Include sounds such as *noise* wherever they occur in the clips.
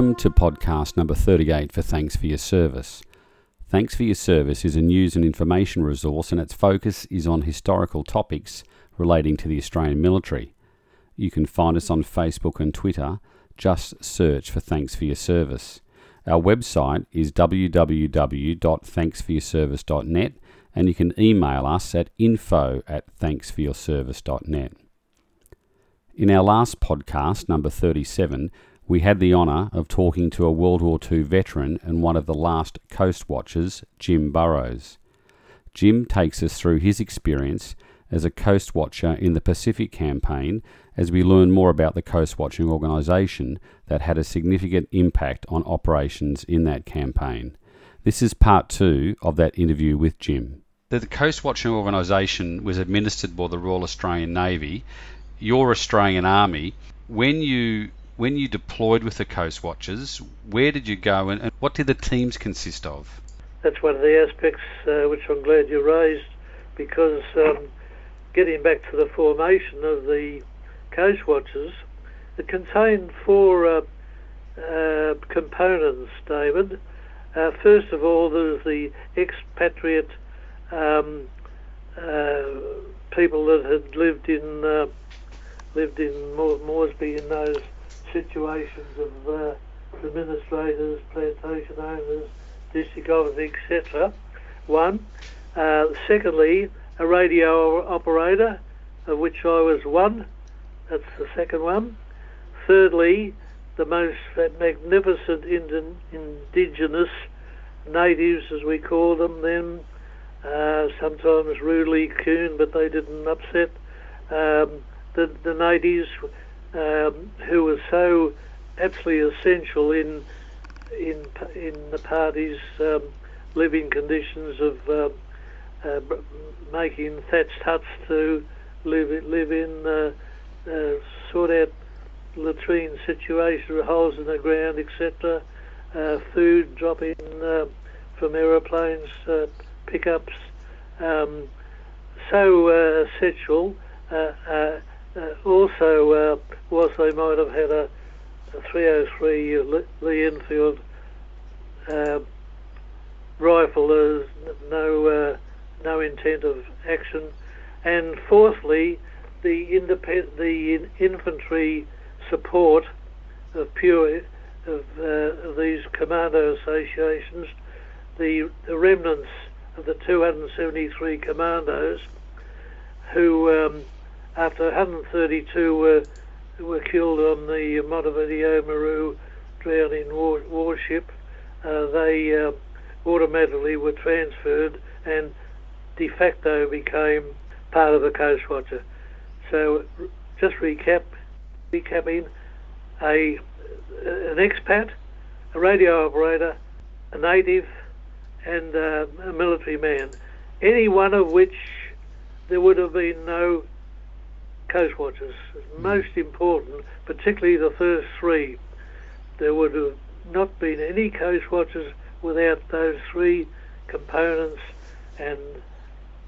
Welcome to podcast number 38 for Thanks for Your Service. Thanks for Your Service is a news and information resource, and its focus is on historical topics relating to the Australian military. You can find us on Facebook and Twitter. Just search for Thanks for Your Service. Our website is www.thanksforyourservice.net, and you can email us at info at thanksforyourservice.net. In our last podcast, number 37, we had the honour of talking to a World War II veteran and one of the last coast watchers, Jim Burrows. Jim takes us through his experience as a coast watcher in the Pacific campaign as we learn more about the coast watching organisation that had a significant impact on operations in that campaign. This is part two of that interview with Jim. The coast watching organisation was administered by the Royal Australian Navy your Australian Army, when you when you deployed with the Coast Watchers, where did you go and, and what did the teams consist of? That's one of the aspects uh, which I'm glad you raised because um, getting back to the formation of the Coast Watchers, it contained four uh, uh, components, David. Uh, first of all, there was the expatriate um, uh, people that had lived in uh, lived in Moresby in those situations of uh, administrators, plantation owners, district officers, etc. One. Uh, secondly, a radio operator, of which I was one. That's the second one. Thirdly, the most magnificent ind- indigenous natives, as we call them then, uh, sometimes rudely coon, but they didn't upset. Um, the, the natives um, who were so absolutely essential in in in the party's um, living conditions of uh, uh, making thatched huts to live live in, uh, uh sort out latrine situation, holes in the ground, etc. Uh, food dropping uh, from aeroplanes, pickups. Um, so essential. Uh, uh, also, uh, whilst they might have had a, a 303 Lee Enfield uh, rifle, there's no uh, no intent of action. And fourthly, the independ- the infantry support of pure of, uh, of these commando associations, the, the remnants of the 273 commandos who um, after 132 were, were killed on the Montevideo Maru drowning war, warship, uh, they uh, automatically were transferred and de facto became part of the Coast Watcher. So, just recap, recapping, a an expat, a radio operator, a native, and uh, a military man, any one of which there would have been no coast watchers. Most important, particularly the first three. There would have not been any coast watchers without those three components and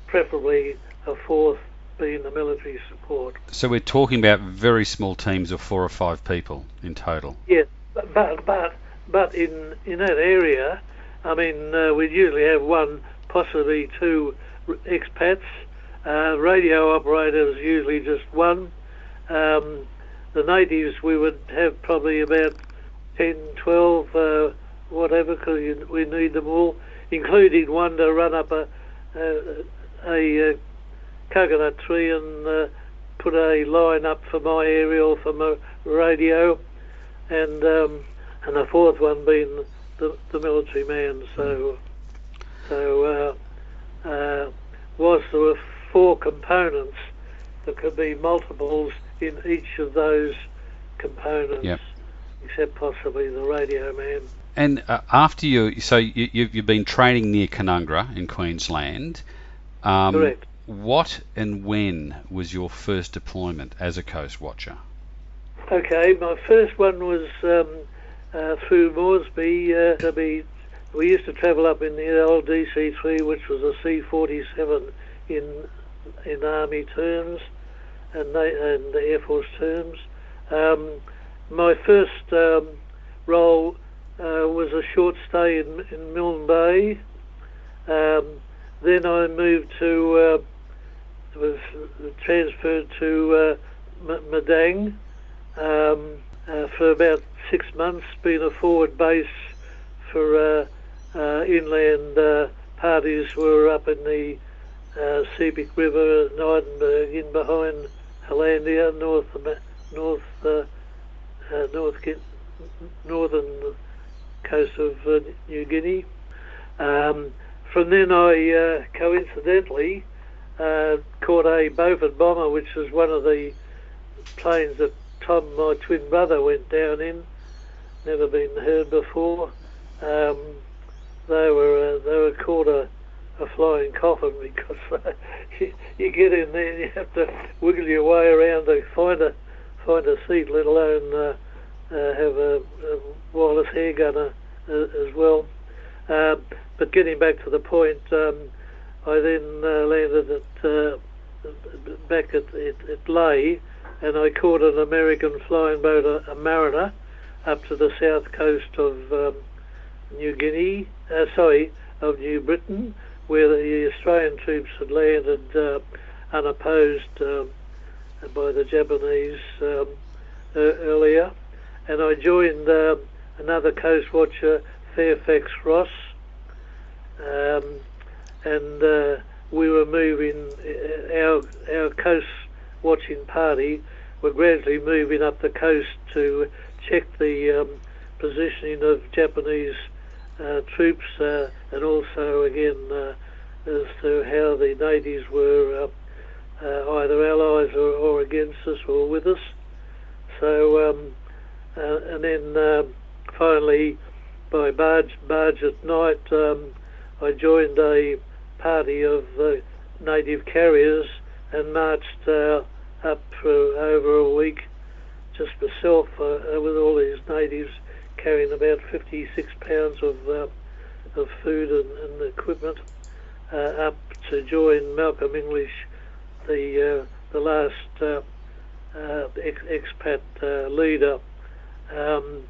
preferably a fourth being the military support. So we're talking about very small teams of four or five people in total. Yes, but but but in in that area, I mean, uh, we'd usually have one, possibly two expats uh, radio operators usually just one. Um, the natives we would have probably about 10, 12, uh, whatever, because we need them all, including one to run up a, a, a, coconut tree and uh, put a line up for my aerial for my radio, and um, and the fourth one being the, the military man. So so uh, uh, whilst there were four components, there could be multiples in each of those components, yep. except possibly the radio man. And uh, after you, so you, you've been training near Canungra in Queensland. Um, Correct. What and when was your first deployment as a coast watcher? Okay, my first one was um, uh, through Moresby. Uh, be, we used to travel up in the old DC-3, which was a C-47 in in Army terms and, and the Air Force terms. Um, my first um, role uh, was a short stay in, in Milne Bay. Um, then I moved to, uh, was transferred to uh, Madang um, uh, for about six months, being a forward base for uh, uh, inland parties were up in the uh, River, Neidenberg, in behind Hollandia, north north uh, uh, north northern coast of uh, New Guinea. Um, from then, I uh, coincidentally uh, caught a Beaufort bomber, which was one of the planes that Tom, my twin brother, went down in. Never been heard before. Um, they were uh, they were called a, a flying coffin because uh, *laughs* you, you, get in there and you have to wiggle your way around to find a find a seat, let alone uh, uh have a, a, wireless air gunner uh, as well. Um, but getting back to the point, um, I then uh, landed at back at, at, at and I caught an American flying boat, a, a Mariner, up to the south coast of um, New Guinea, uh, sorry, of New Britain, where the Australian troops had landed uh, unopposed um, by the Japanese um, earlier. And I joined uh, another coast watcher, Fairfax Ross, um, and uh, we were moving, our, our coast watching party were gradually moving up the coast to check the um, positioning of Japanese troops, uh, and also again uh, as to how the natives were either allies or, or, against us or with us. So, um, and then finally, by barge, barge at night, um, I joined a party of native carriers and marched uh, up for over a week just myself uh, with all these natives carrying about 56 pounds of uh, of food and, and equipment uh, up to join Malcolm English, the uh, the last uh, uh, ex- expat leader. Um,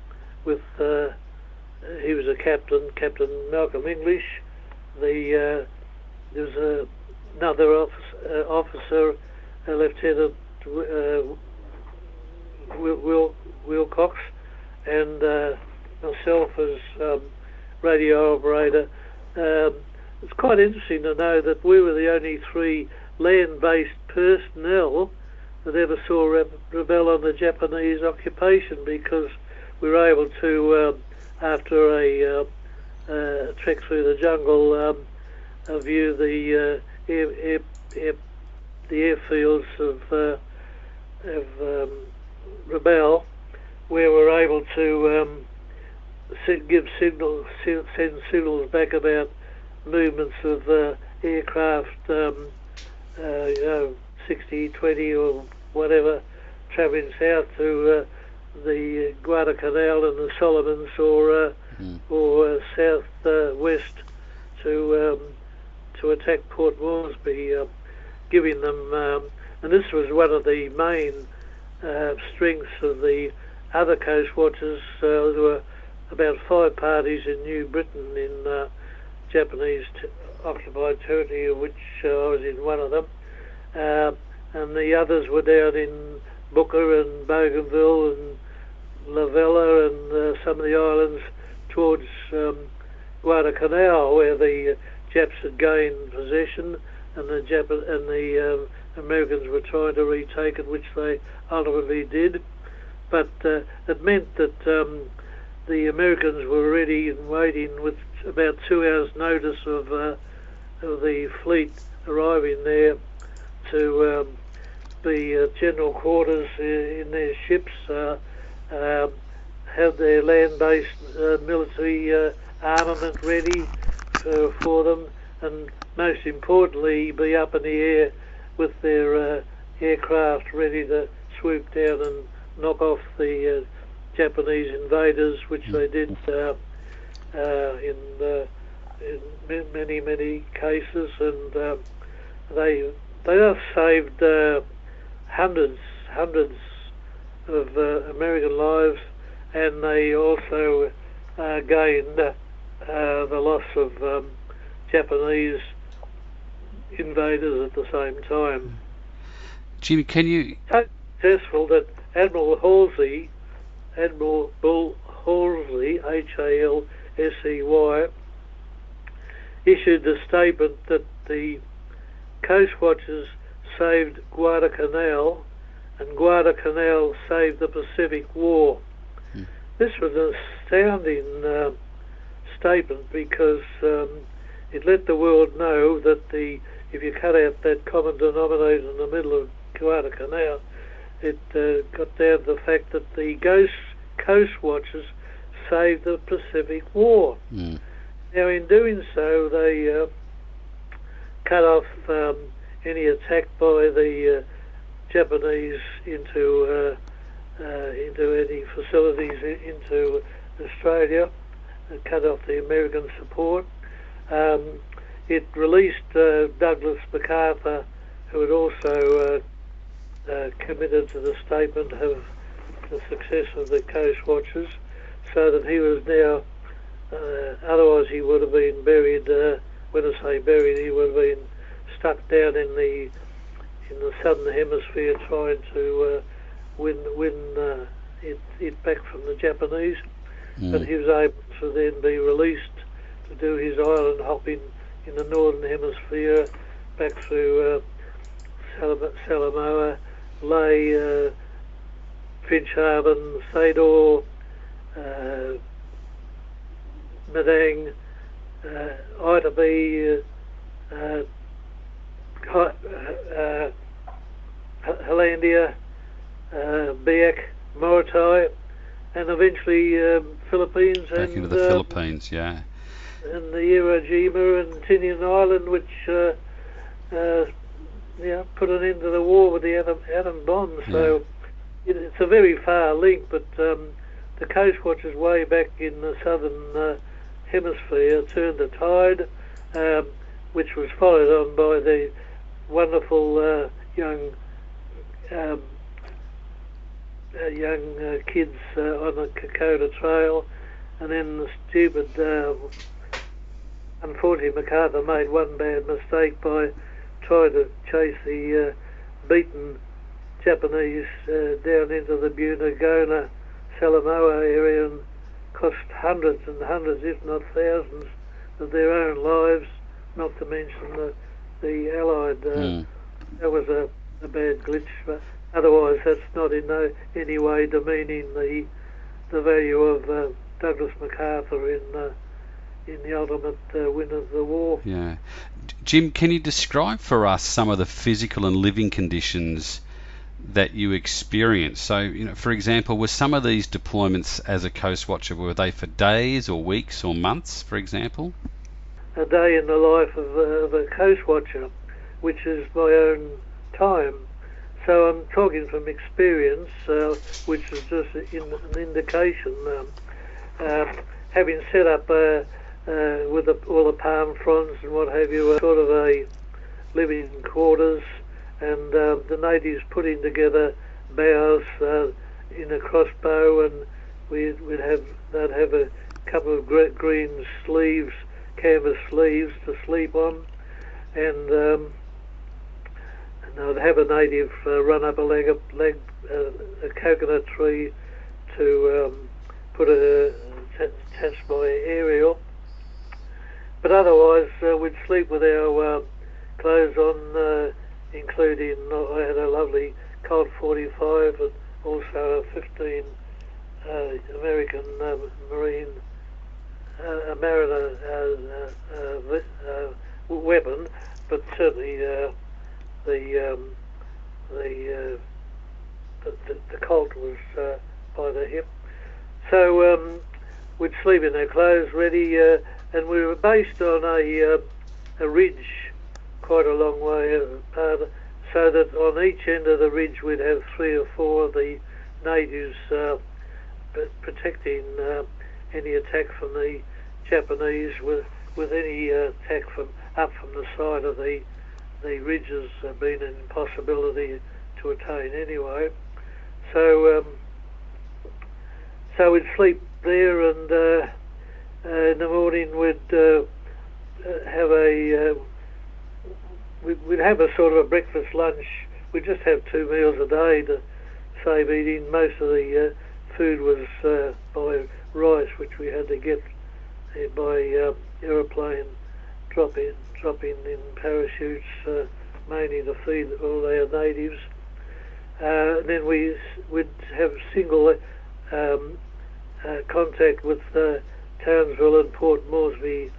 with he was a captain, Captain Malcolm English. The there was another officer, officer Lieutenant Will, Will Wilcox and uh, myself as um, radio operator. Um, it's quite interesting to know that we were the only three land-based personnel that ever saw re- Rabaul on the Japanese occupation because we were able to, um, after a uh, uh, trek through the jungle, um, uh, view the uh, air, air, air, the airfields of, uh, of um, Rabaul where we're able to um, give signals, send signals back about movements of uh, aircraft, um, uh, you know, 60, 20 or whatever, travelling south to uh, the Guadalcanal and the Solomons or uh, mm. or uh, south uh, west to um, to attack Port Moresby, uh, giving them. Um, and this was one of the main uh, strengths of the other coast watchers. Uh, there were about five parties in New Britain in uh, Japanese t- occupied territory, of which uh, I was in one of them, uh, and the others were down in Buka and Bougainville and La Vella and uh, some of the islands towards um, Guadalcanal, where the Japs had gained possession, and the Jap- and the um, Americans were trying to retake it, which they ultimately did but uh, it meant that um, the Americans were ready and waiting with about two hours' notice of, uh, of the fleet arriving there to um, be uh, general quarters in their ships, uh, um, have their land-based uh, military uh, armament ready for, for, them, and most importantly, be up in the air with their aircraft ready to swoop down and knock off the uh, Japanese invaders, which they did uh, uh, in, uh, in many many cases, and um, they they have saved uh, hundreds hundreds of uh, American lives, and they also uh, gained uh, the loss of um, Japanese invaders at the same time. Jimmy, can you? So successful that Admiral Halsey, Admiral Bull Halsey, H-A-L-S-E-Y, issued the statement that the Coast Watchers saved Guadalcanal and Guadalcanal saved the Pacific War. Hmm. This was an astounding uh, statement because um, it let the world know that the if you cut out that common denominator in the middle of Guadalcanal, it uh, got down to the fact that the Ghost Coast Watchers saved the Pacific War. Mm. Now, in doing so, they uh, cut off um, any attack by the uh, Japanese into uh, uh, into any facilities into Australia, and cut off the American support. Um, it released uh, Douglas MacArthur, who had also uh, committed to the statement of the success of the Coast Watchers, so that he was now uh, otherwise, he would have been buried. Uh, when I say buried, he would have been stuck down in the in the southern hemisphere, trying to uh, win win uh, it, it back from the Japanese. But Mm. he was able to then be released to do his island hopping in the northern hemisphere, back through uh, Salam- Salamaua, Lae, uh, Finschhafen, Saidor, uh, Madang, uh, Aitape, uh, uh, uh, uh, Hollandia, uh, Biak, Morotai, and eventually um, Philippines Back and into the um, Philippines, yeah. and the Iwo Jima and Tinian Island, which uh, uh, yeah, put an end to the war with the atom, atom bomb. So it, it's a very far link, but um, the Coast Watchers way back in the southern uh, hemisphere turned the tide, um, which was followed on by the wonderful uh, young um, uh, young uh, kids uh, on the Kokoda Trail, and then the stupid. Uh, unfortunately, MacArthur made one bad mistake by trying to chase the uh, beaten Japanese uh, down into the Buna-Gona, Salamaua area and cost hundreds and hundreds, if not thousands, of their own lives, not to mention the, the Allied. Uh, Mm. That was a, a bad glitch, but otherwise that's not in no, any way demeaning the the value of uh, Douglas MacArthur in uh, in the ultimate uh, win of the war. Yeah. Jim, can you describe for us some of the physical and living conditions that you experienced? So, you know, for example, were some of these deployments as a coast watcher were they for days or weeks or months, for example? a day in the life of, uh, of a coast watcher, which is my own time. So I'm talking from experience, uh, which is just in, an indication. Um, uh, having set up uh, uh, with the, all the palm fronds and what have you, a sort of a living quarters, and um, the natives putting together boughs uh, in a crossbow, and we'd, we'd have they'd have a couple of green sleeves canvas sleeves to sleep on, and um, and I'd have a native uh, run up a leg, a, leg uh, a coconut tree to um, put a attach my aerial. But otherwise, uh, we'd sleep with our uh, clothes on, uh, including uh, I had a lovely Colt 45 and also a 15 uh, American Marine a Mariner weapon, but certainly the um, the, uh, the the the Colt was uh, by the hip. So um, we'd sleep in our clothes, ready, uh, and we were based on a uh, a ridge, quite a long way apart, so that on each end of the ridge we'd have three or four of the natives uh, protecting. Uh, any attack from the Japanese with with any uh, attack from up from the side of the the ridges uh, been an impossibility to attain anyway. So um, so we'd sleep there, and uh, uh, in the morning we'd uh, uh, have a uh, we'd, have a sort of a breakfast lunch. We'd just have two meals a day to save eating. Most of the uh, food was uh, by rice, which we had to get uh, by uh, aeroplane, drop in, in parachutes, uh, mainly to feed all our natives. Uh, then we would have single um, uh, contact with uh, Townsville and Port Moresby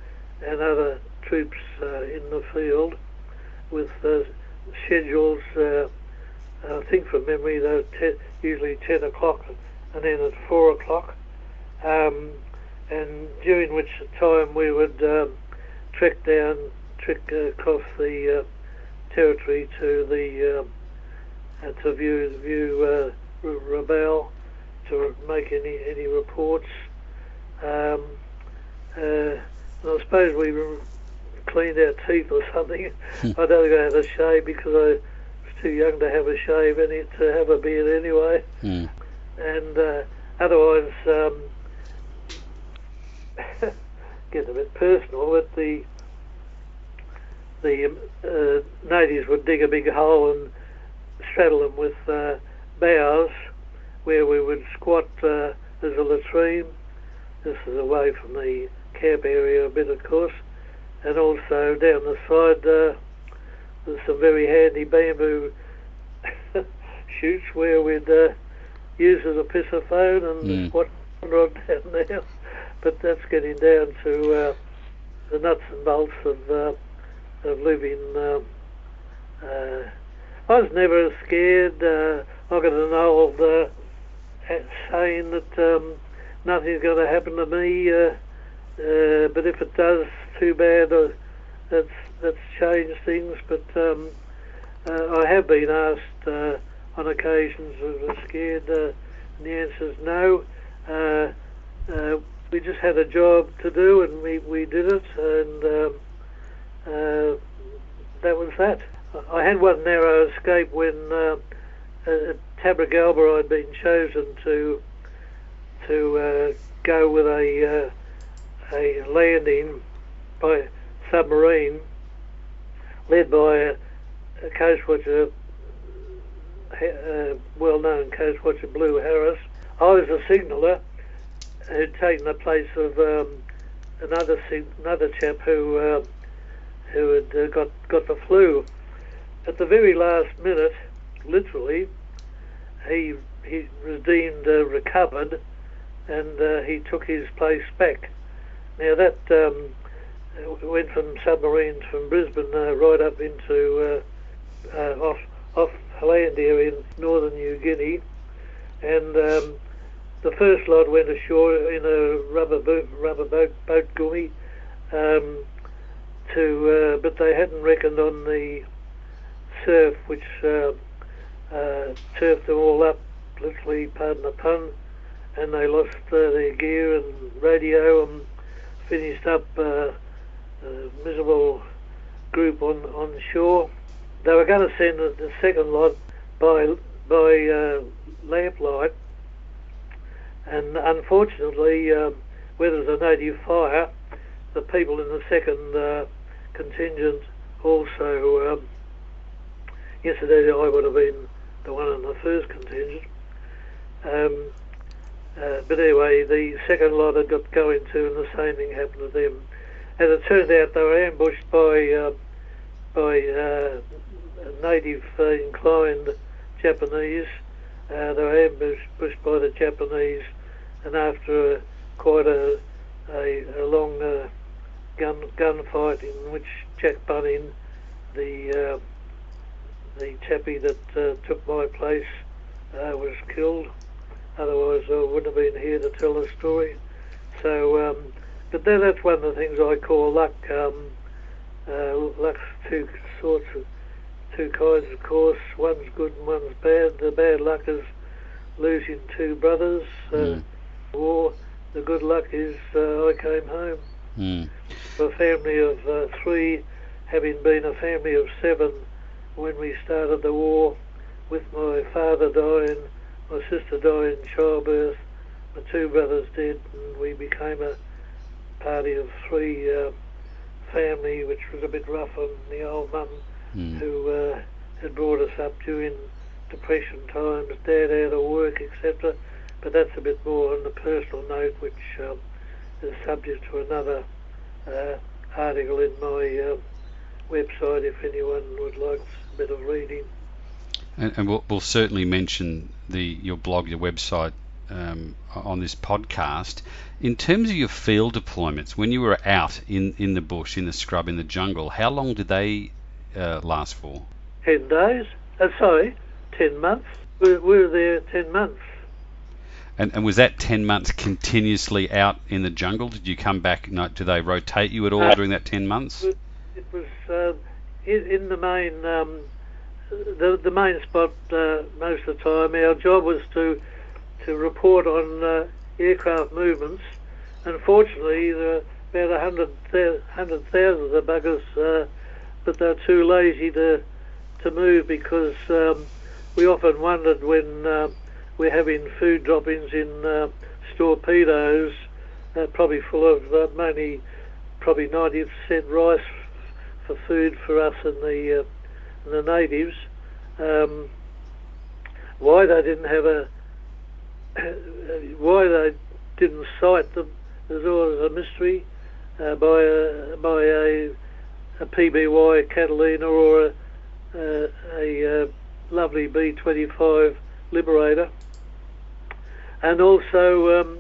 and other troops uh, in the field with uh, schedules. Uh, I think from memory, they're te- usually 10 o'clock and then at 4 o'clock. Um, and during which time we would um, trek down, trek across the territory to the uh, to view view uh, R- Rabaul to make any any reports. Um, uh, I suppose we cleaned our teeth or something. I don't think I had a shave because I was too young to have a shave and it- to have a beard anyway. Mm. And uh, otherwise, um, *laughs* getting a bit personal, but the the um, uh, natives would dig a big hole and straddle them with uh, boughs, where we would squat. Uh, there's a latrine. This is away from the camp area a bit, of course, and also down the side uh, there's some very handy bamboo *laughs* shoots where we'd uh, use as a pissophone and Mm. squat on down there. But that's getting down to uh, the nuts and bolts of uh, of living. Um, uh, I was never scared. Uh, I got an old uh, saying that um, nothing's going to happen to me. Uh, uh, but if it does, too bad. Uh, that's that's changed things. But um, uh, I have been asked uh, on occasions if I was scared, uh, and the answer is no. We just had a job to do, and we, we did it, and um, that was that. I had one narrow escape when at Tabragalba I'd been chosen to to uh, go with a uh, a landing by submarine led by a, a coast watcher, uh, well-known coast watcher Blue Harris. I was a signaller who'd taken the place of um, another another chap who uh, who had uh, got got the flu. At the very last minute, literally, he he was deemed uh, recovered, and uh, he took his place back. Now that um, uh, went from submarines from Brisbane uh, right up into uh, uh, off off Hollandia in northern New Guinea, and um, the first lot went ashore in a rubber boat, rubber boat, boat gummy, um, to uh, but they hadn't reckoned on the surf, which uh, uh, turfed them all up, literally, pardon the pun, and they lost uh, their gear and radio and finished up uh, a miserable group on, on shore. They were going to send the, the second lot by by uh, lamplight, and unfortunately, um, where there was a native fire, the people in the second uh, contingent also. Um, yesterday, I would have been the one in the first contingent. Um, uh, but anyway, the second lot had got going to, and the same thing happened to them. As it turned out, they were ambushed by uh, by uh, native inclined Japanese. Uh, they were ambushed by the Japanese, and after uh, quite a a, a long uh, gun gunfight in which Jack Bunning, the the chappie that took my place, was killed. Otherwise, I wouldn't have been here to tell the story. So, um, but that, that's one of the things I call luck. Um, uh, luck's two sorts of two kinds, of course. One's good and one's bad. The bad luck is losing two brothers. Uh, Mm. War. The good luck is uh, I came home. Mm. A family of uh, three, having been a family of seven when we started the war, with my father dying, my sister died in childbirth, my two brothers did, and we became a party of three uh, family, which was a bit rough on the old mum Mm. who uh, had brought us up during depression times, dad out of work, etc. But that's a bit more on the personal note, which um, is subject to another uh, article in my um, website if anyone would like a bit of reading. And, and we'll, we'll certainly mention the your blog, your website um, on this podcast. In terms of your field deployments, when you were out in, in the bush, in the scrub, in the jungle, how long did they uh, last for? Ten days? Uh, sorry, ten months. We, we were there ten months. And, and was that 10 months continuously out in the jungle? Did you come back? No, do they rotate you at all Uh, during that 10 months? It was uh, in, in the main um, the the main spot uh, most of the time. Our job was to to report on uh, aircraft movements. Unfortunately, there are about a hundred hundred thousand of the buggers, uh, but they're too lazy to to move because um, we often wondered when uh, we're having food drop-ins in uh, torpedoes, uh, probably full of uh, mainly probably 90% rice for food for us and the uh, the natives. Um, why they didn't have a *coughs* why they didn't cite them is always a mystery uh, by a by a, a PBY Catalina or a, a, a uh, lovely B25 Liberator, and also um,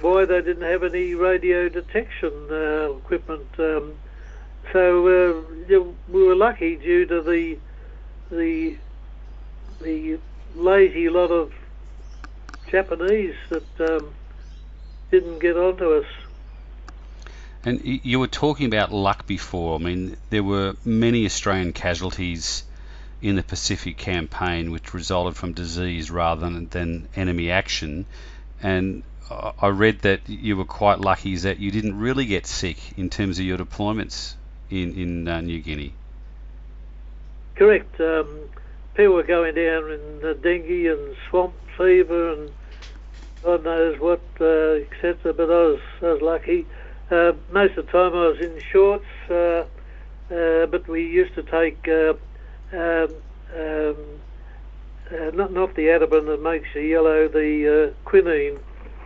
why they didn't have any radio detection uh, equipment. Um, so uh, we were lucky due to the the the lazy lot of Japanese that um, didn't get onto us. And you were talking about luck before. I mean, there were many Australian casualties in the Pacific campaign which resulted from disease rather than, than enemy action. And I read that you were quite lucky that you didn't really get sick in terms of your deployments in, in uh, New Guinea. Correct. Um, people were going down in uh, dengue and swamp fever and God knows what, uh, etc. But I was, I was lucky. Uh, most of the time I was in shorts, uh, uh, but we used to take uh, um, um, uh, not not the Atebrin that makes you yellow, the quinine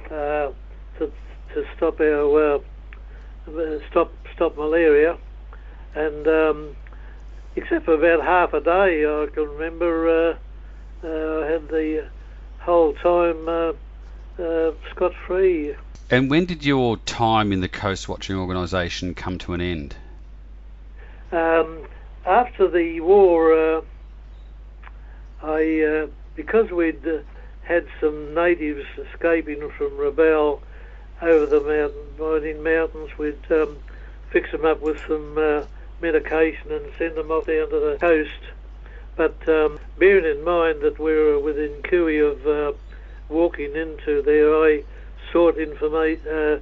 to to stop our stop stop malaria, and um, except for about half a day, I can remember uh, uh, I had the whole time uh, uh, scot free. And when did your time in the Coast Watching Organisation come to an end? Um, after the war, uh, I uh, because we'd uh, had some natives escaping from Rabaul over the mountain, Baining Mountains, we'd um, fix them up with some uh, medication and send them off down to the coast. But um, bearing in mind that we were within Kui of uh, walking into there, I sought information, uh,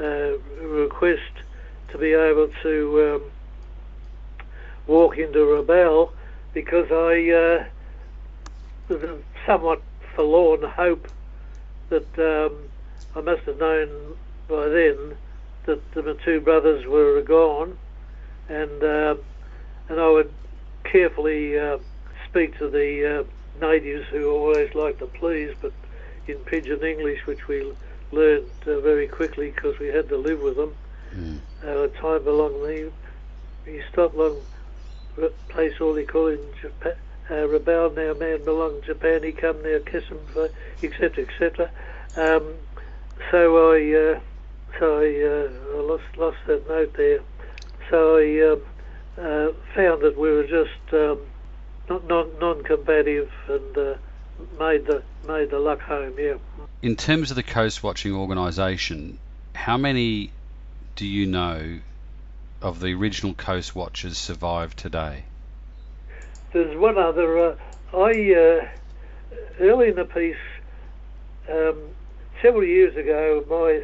uh, request to be able to um, walk into Rabaul because I uh, was a somewhat forlorn hope that um, I must have known by then that the, two brothers were gone, and uh, and I would carefully uh, speak to the uh, natives who always like to please, but in pidgin English, which we learned uh, very quickly because we had to live with them. Mm. Uh, time along the you stop long place all they call in Japan. Uh, Rabaul now man belong Japan. He come now kiss him for etc etc. Um, so I uh, so I, uh, I lost lost that note there. So I um, uh, found that we were just um, not non non-combative and uh, made the made the luck home. Yeah. In terms of the Coast Watching Organisation, how many do you know of the original Coast Watchers survive today? There's one other. Uh, I uh, early in the piece, um, several years ago, my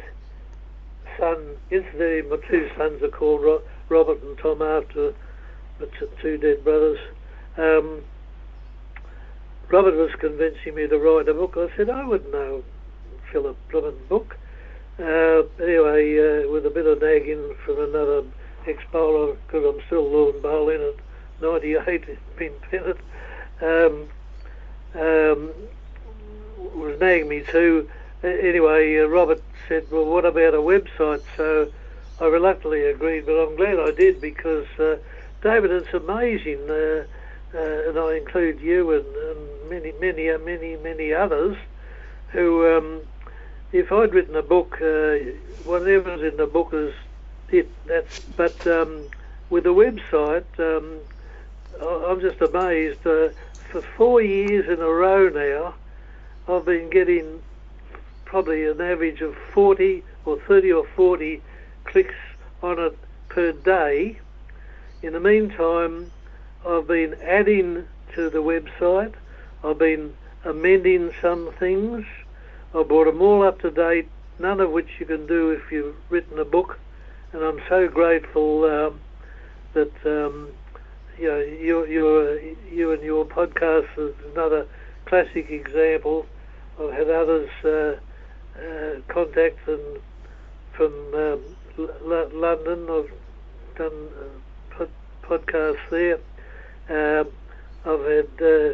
son, incidentally, my two sons are called Robert and Tom after the two dead brothers. Um, Robert was convincing me to write a book. I said I wouldn't know a blooming book. Uh, anyway, uh, with a bit of nagging from another ex-bowler, because I'm still Lord bowling at 98 in Pennant, um, um, was nagging me too. Anyway, uh, Robert said, well, what about a website? So I reluctantly agreed, but I'm glad I did because, uh, David, it's amazing, uh, uh, and I include you and, and many, many, uh, many, many others who, um, if I'd written a book, uh, whatever's in the book is it. That's but um, with a website, um, I'm just amazed. Uh, for four years in a row now, I've been getting probably an average of 40 or 30 or 40 clicks on it per day. In the meantime, I've been adding to the website. I've been amending some things. I've brought them all up to date, none of which you can do if you've written a book. And I'm so grateful um, that um, you know you, and your podcast is another classic example. I've had others uh, uh, contact and from um, London. I've done pod- podcasts there. Um, I've had uh,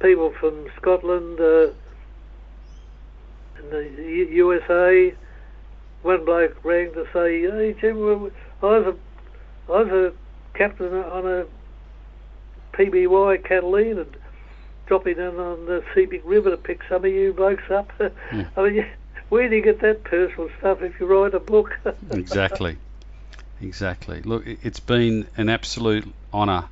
people from Scotland uh, and the U- USA. One bloke rang to say, "Hey Jim, I was a, I was a captain on a PBY Catalina and dropping in on the Sepik River to pick some of you blokes up." *laughs* Hmm. I mean, where do you get that personal stuff if you write a book? *laughs* exactly. Exactly. Look, it- it's been an absolute honour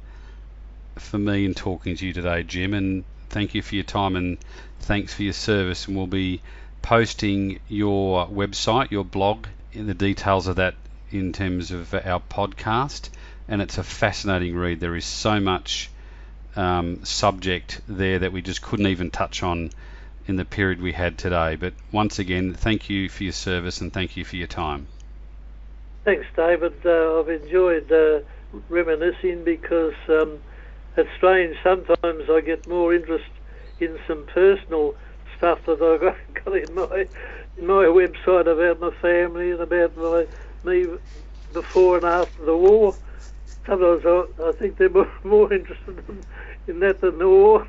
for me in talking to you today, Jim, and thank you for your time and thanks for your service. And we'll be posting your website, your blog, in the details of that in terms of our podcast. And it's a fascinating read. There is so much um, subject there that we just couldn't even touch on in the period we had today. But once again, thank you for your service and thank you for your time. Thanks, David. Uh, I've enjoyed uh, reminiscing because um, it's strange. Sometimes I get more interest in some personal stuff that I've got, *laughs* got in my in my website about my family and about my me before and after the war. Sometimes I, I think they're *laughs* more, more interested in, in that than the war.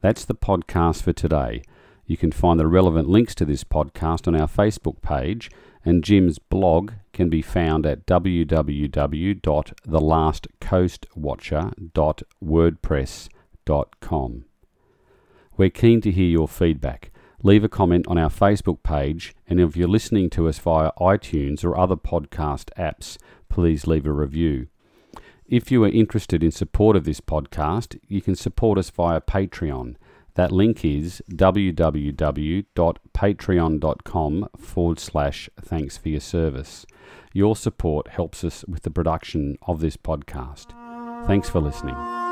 That's the podcast for today. You can find the relevant links to this podcast on our Facebook page, and Jim's blog can be found at www.thelastcoastwatcher.wordpress.com. We're keen to hear your feedback. Leave a comment on our Facebook page, and if you're listening to us via iTunes or other podcast apps, please leave a review. If you are interested in support of this podcast, you can support us via Patreon. That link is www.patreon.com forward slash thanks for your service. Your support helps us with the production of this podcast. Thanks for listening.